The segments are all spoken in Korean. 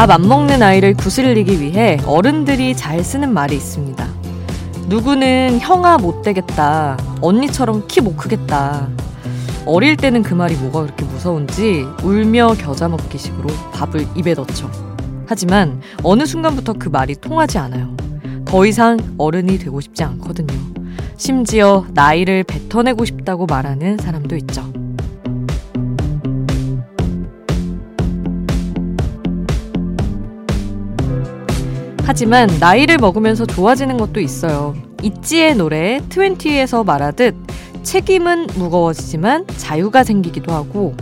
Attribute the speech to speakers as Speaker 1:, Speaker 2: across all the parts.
Speaker 1: 밥 안 먹는 아이를 구슬리기 위해 어른들이 잘 쓰는 말이 있습니다. 누구는 형아 못 되겠다. 언니처럼 키 못 크겠다. 어릴 때는 그 말이 뭐가 그렇게 무서운지 울며 겨자 먹기 식으로 밥을 입에 넣죠. 하지만 어느 순간부터 그 말이 통하지 않아요. 더 이상 어른이 되고 싶지 않거든요. 심지어 나이를 뱉어내고 싶다고 말하는 사람도 있죠. 하지만 나이를 먹으면서 좋아지는 것도 있어요. 있지의 노래 20에서 말하듯 책임은 무거워지지만 자유가 생기기도 하고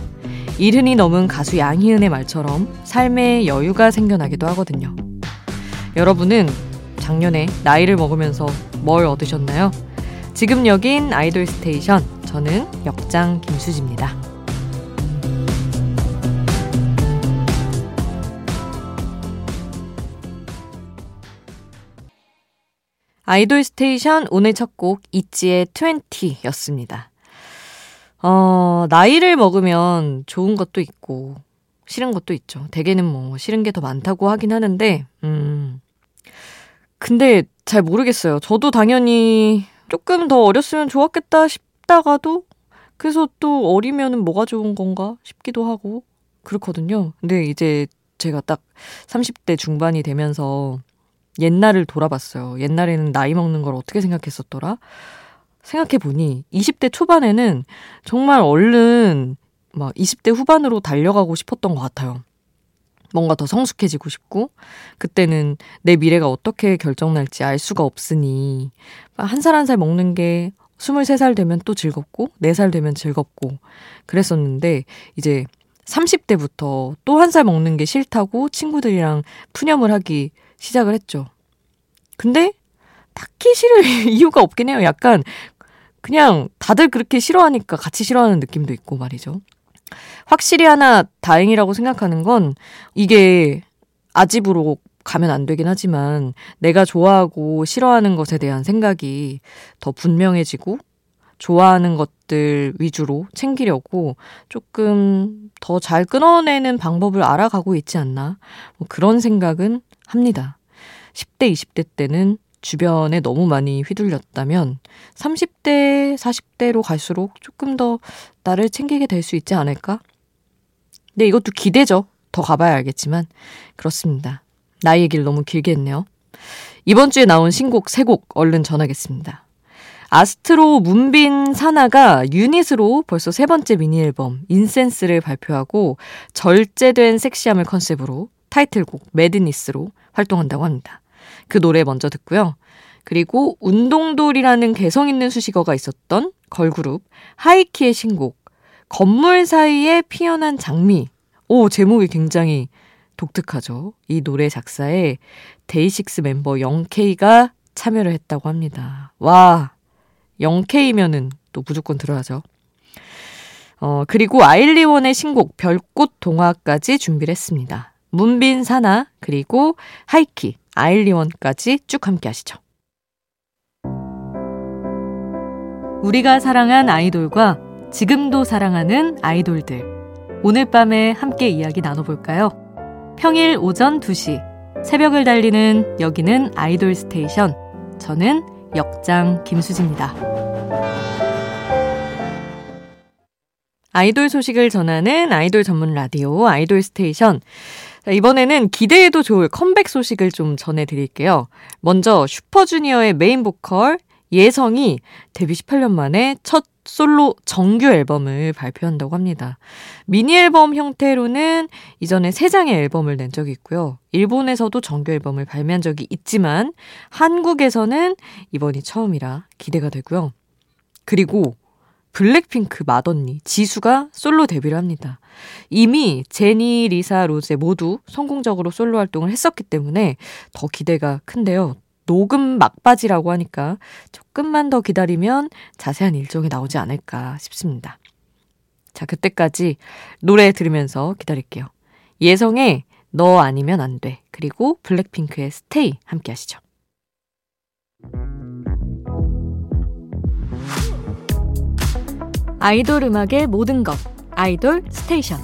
Speaker 1: 이른이 넘은 가수 양희은의 말처럼 삶에 여유가 생겨나기도 하거든요. 여러분은 작년에 나이를 먹으면서 뭘 얻으셨나요? 지금 여긴 아이돌 스테이션. 저는 역장 김수지입니다. 아이돌 스테이션 오늘 첫곡 이지의 20였습니다. 어, 나이를 먹으면 좋은 것도 있고 싫은 것도 있죠. 대개는 뭐 싫은 게 더 많다고 하긴 하는데 음. 근데 잘 모르겠어요. 저도 당연히 조금 더 어렸으면 좋았겠다 싶다가도 그래서 또 어리면은 뭐가 좋은 건가 싶기도 하고 그렇거든요. 근데 이제 제가 딱 30대 중반이 되면서 옛날을 돌아봤어요. 옛날에는 나이 먹는 걸 어떻게 생각했었더라? 생각해보니 20대 초반에는 정말 얼른 막 20대 후반으로 달려가고 싶었던 것 같아요. 뭔가 더 성숙해지고 싶고, 그때는 내 미래가 어떻게 결정날지 알 수가 없으니, 한 살 한살 먹는 게 23살 되면 또 즐겁고, 4살 되면 즐겁고, 그랬었는데, 이제 30대부터 또 한 살 먹는 게 싫다고 친구들이랑 푸념을 하기 시작을 했죠. 근데 딱히 싫을 이유가 없긴 해요. 약간 그냥 다들 그렇게 싫어하니까 같이 싫어하는 느낌도 있고 말이죠. 확실히 하나 다행이라고 생각하는 건 이게 아집으로 가면 안 되긴 하지만 내가 좋아하고 싫어하는 것에 대한 생각이 더 분명해지고 좋아하는 것들 위주로 챙기려고 조금 더 잘 끊어내는 방법을 알아가고 있지 않나. 뭐 그런 생각은 합니다. 10대, 20대 때는 주변에 너무 많이 휘둘렸다면 30대, 40대로 갈수록 조금 더 나를 챙기게 될 수 있지 않을까? 근데 이것도 기대죠. 더 가봐야 알겠지만. 그렇습니다. 나이 얘기를 너무 길게 했네요. 이번 주에 나온 신곡 3곡 얼른 전하겠습니다. 아스트로 문빈 산하가 유닛으로 벌써 세 번째 미니 앨범 Incense를 발표하고 절제된 섹시함을 컨셉으로 타이틀곡 Madness로 활동한다고 합니다. 그 노래 먼저 듣고요. 그리고 운동돌이라는 개성 있는 수식어가 있었던 걸그룹 하이키의 신곡 건물 사이에 피어난 장미. 오, 제목이 굉장히 독특하죠. 이 노래 작사에 데이식스 멤버 0K가 참여를 했다고 합니다. 와, 0K면은 또 무조건 들어야죠. 어, 그리고 아일리원의 신곡 별꽃 동화까지 준비를 했습니다. 문빈 산하, 그리고 하이키, 아일리원까지 쭉 함께 하시죠. 우리가 사랑한 아이돌과 지금도 사랑하는 아이돌들. 오늘 밤에 함께 이야기 나눠볼까요? 평일 오전 2시. 새벽을 달리는 여기는 아이돌 스테이션. 저는 역장 김수지입니다. 아이돌 소식을 전하는 아이돌 전문 라디오 아이돌 스테이션. 이번에는 기대해도 좋을 컴백 소식을 좀 전해드릴게요. 먼저 슈퍼주니어의 메인 보컬 예성이 데뷔 18년 만에 첫 솔로 정규 앨범을 발표한다고 합니다. 미니 앨범 형태로는 이전에 3장의 앨범을 낸 적이 있고요. 일본에서도 정규 앨범을 발매한 적이 있지만 한국에서는 이번이 처음이라 기대가 되고요. 그리고 블랙핑크 맏언니 지수가 솔로 데뷔를 합니다. 이미 제니, 리사, 로제 모두 성공적으로 솔로 활동을 했었기 때문에 더 기대가 큰데요. 녹음 막바지라고 하니까 조금만 더 기다리면 자세한 일정이 나오지 않을까 싶습니다. 자, 그때까지 노래 들으면서 기다릴게요. 예성의 너 아니면 안 돼. 그리고 블랙핑크의 Stay 함께 하시죠. 아이돌 음악의 모든 것 아이돌 스테이션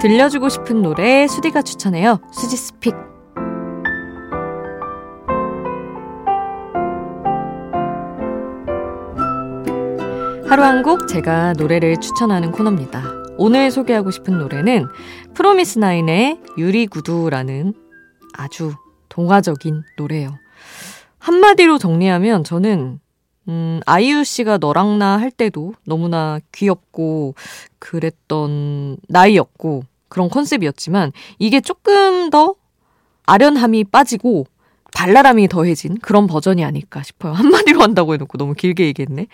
Speaker 1: 들려주고 싶은 노래 수디가 추천해요. 수지 스픽. 하루 한 곡 제가 노래를 추천하는 코너입니다. 오늘 소개하고 싶은 노래는 프로미스나인의 유리구두라는 아주 동화적인 노래예요. 한마디로 정리하면 저는 음, 아이유 씨가 너랑 나 할 때도 너무나 귀엽고 그랬던 나이였고 그런 컨셉이었지만 이게 조금 더 아련함이 빠지고 발랄함이 더해진 그런 버전이 아닐까 싶어요. 한마디로 한다고 해놓고 너무 길게 얘기했네.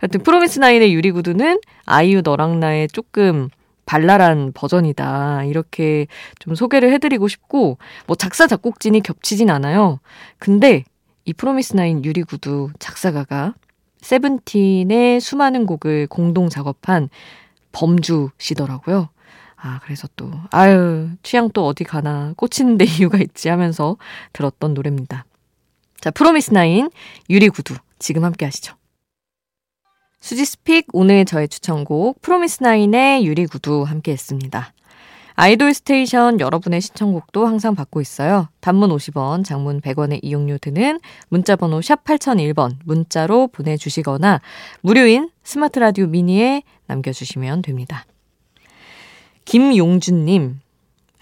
Speaker 1: 하여튼 프로미스나인의 유리구두는 아이유 너랑 나의 조금 발랄한 버전이다. 이렇게 좀 소개를 해드리고 싶고, 뭐 작사, 작곡진이 겹치진 않아요. 근데 이 프로미스나인 유리구두 작사가가 세븐틴의 수많은 곡을 공동 작업한 범주시더라고요. 아, 그래서 또, 아유, 취향 또 어디 가나, 꽂히는데 이유가 있지 하면서 들었던 노래입니다. 자, 프로미스나인 유리구두. 지금 함께 하시죠. 수지's pick 오늘 저의 추천곡 프로미스나인의 유리구두 함께 했습니다. 아이돌 스테이션 여러분의 신청곡도 항상 받고 있어요. 단문 50원, 장문 100원의 이용료 드는 문자번호 샵 8001번 문자로 보내주시거나 무료인 스마트 라디오 미니에 남겨주시면 됩니다. 김용준님,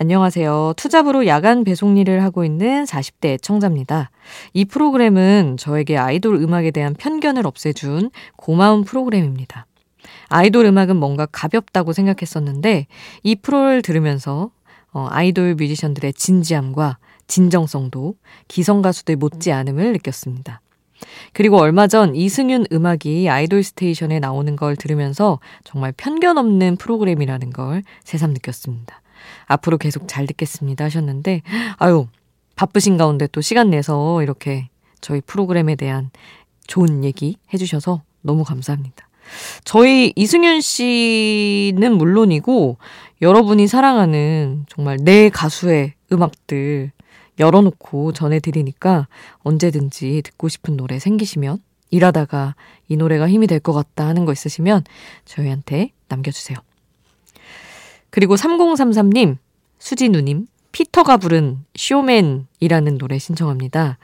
Speaker 1: 안녕하세요. 투잡으로 야간 배송 일을 하고 있는 40대 애청자입니다. 이 프로그램은 저에게 아이돌 음악에 대한 편견을 없애준 고마운 프로그램입니다. 아이돌 음악은 뭔가 가볍다고 생각했었는데 이 프로를 들으면서 어, 아이돌 뮤지션들의 진지함과 진정성도 기성 가수들 못지 않음을 느꼈습니다. 그리고 얼마 전 이승윤 음악이 아이돌 스테이션에 나오는 걸 들으면서 정말 편견 없는 프로그램이라는 걸 새삼 느꼈습니다. 앞으로 계속 잘 듣겠습니다 하셨는데, 아유, 바쁘신 가운데 또 시간 내서 이렇게 저희 프로그램에 대한 좋은 얘기 해주셔서 너무 감사합니다. 저희 이승윤 씨는 물론이고, 여러분이 사랑하는 정말 내 가수의 음악들 열어놓고 전해드리니까 언제든지 듣고 싶은 노래 생기시면 일하다가 이 노래가 힘이 될 것 같다 하는 거 있으시면 저희한테 남겨주세요. 그리고 3033님, 수진우님, 피터가 부른 쇼맨이라는 노래 신청합니다.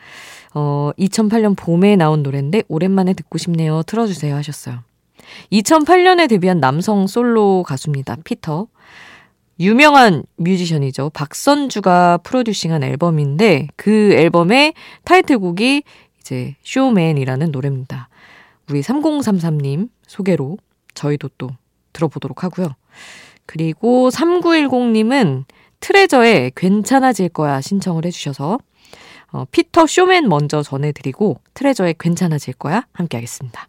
Speaker 1: 어, 2008년 봄에 나온 노래인데 오랜만에 듣고 싶네요. 틀어주세요 하셨어요. 2008년에 데뷔한 남성 솔로 가수입니다. 피터. 유명한 뮤지션이죠. 박선주가 프로듀싱한 앨범인데 그 앨범의 타이틀곡이 이제 Showman이라는 노래입니다. 우리 3033님 소개로 저희도 또 들어보도록 하고요. 그리고 3910님은 트레저의 괜찮아질 거야 신청을 해주셔서 어, 피터 Showman 먼저 전해드리고 트레저의 괜찮아질 거야 함께 하겠습니다.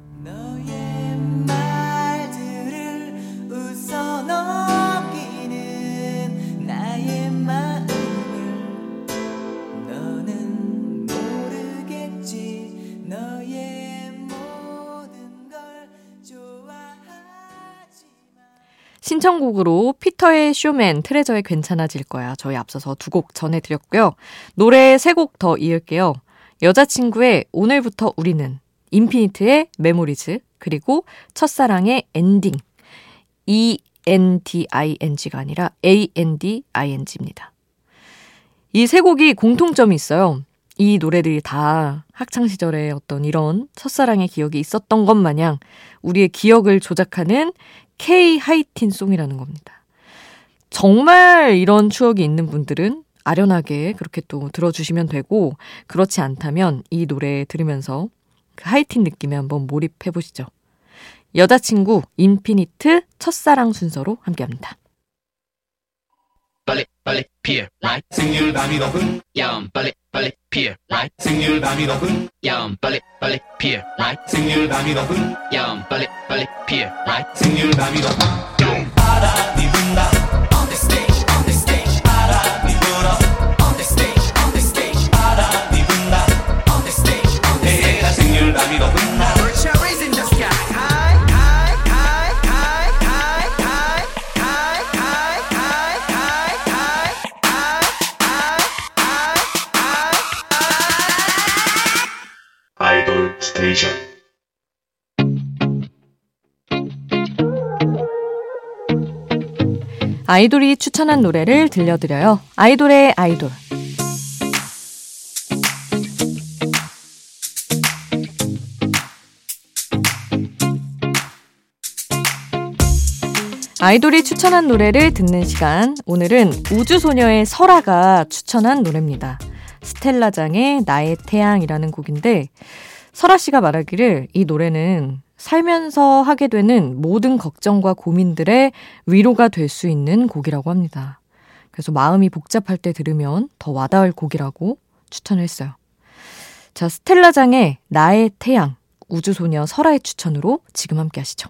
Speaker 1: 신청곡으로 피터의 Showman, 트레저의 괜찮아질 거야. 저희 앞서서 두 곡 전해드렸고요. 노래 세 곡 더 이을게요. 여자친구의 오늘부터 우리는, 인피니트의 Memories, 그리고 첫사랑의 Anding. E-N-D-I-N-G가 아니라 A-N-D-I-N-G입니다. 이 세 곡이 공통점이 있어요. 이 노래들이 다 학창 시절에 어떤 이런 첫사랑의 기억이 있었던 것 마냥 우리의 기억을 조작하는 K 하이틴 송이라는 겁니다. 정말 이런 추억이 있는 분들은 아련하게 그렇게 또 들어주시면 되고 그렇지 않다면 이 노래 들으면서 그 하이틴 느낌에 한번 몰입해 보시죠. 여자친구 인피니트 첫사랑 순서로 함께합니다. 빨리 빨리 피어 라이 생률 밤이 높은 야음 빨리 빨리 피어 라이 생률 밤이 높은 야음 빨리 빨리 피어 라이 생률 밤이 높은 야음 빨리 빨리 피어 라이 생률 밤이 높은 바람이 분다 아이돌이 추천한 노래를 들려드려요. 아이돌의 아이돌. 아이돌이 추천한 노래를 듣는 시간. 오늘은 우주소녀의 설아가 추천한 노래입니다. 스텔라장의 나의 태양이라는 곡인데, 설아 씨가 말하기를 이 노래는 살면서 하게 되는 모든 걱정과 고민들의 위로가 될 수 있는 곡이라고 합니다. 그래서 마음이 복잡할 때 들으면 더 와닿을 곡이라고 추천을 했어요. 자, 스텔라장의 나의 태양, 우주소녀 설아의 추천으로 지금 함께 하시죠.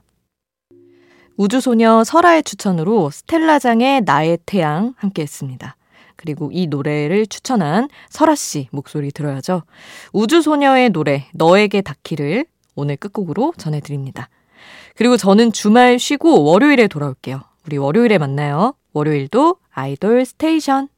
Speaker 1: 우주소녀 설아의 추천으로 스텔라장의 나의 태양 함께 했습니다. 그리고 이 노래를 추천한 설아 씨 목소리 들어야죠. 우주소녀의 노래 너에게 닿기를 오늘 끝곡으로 전해드립니다. 그리고 저는 주말 쉬고 월요일에 돌아올게요. 우리 월요일에 만나요. 월요일도 아이돌 스테이션.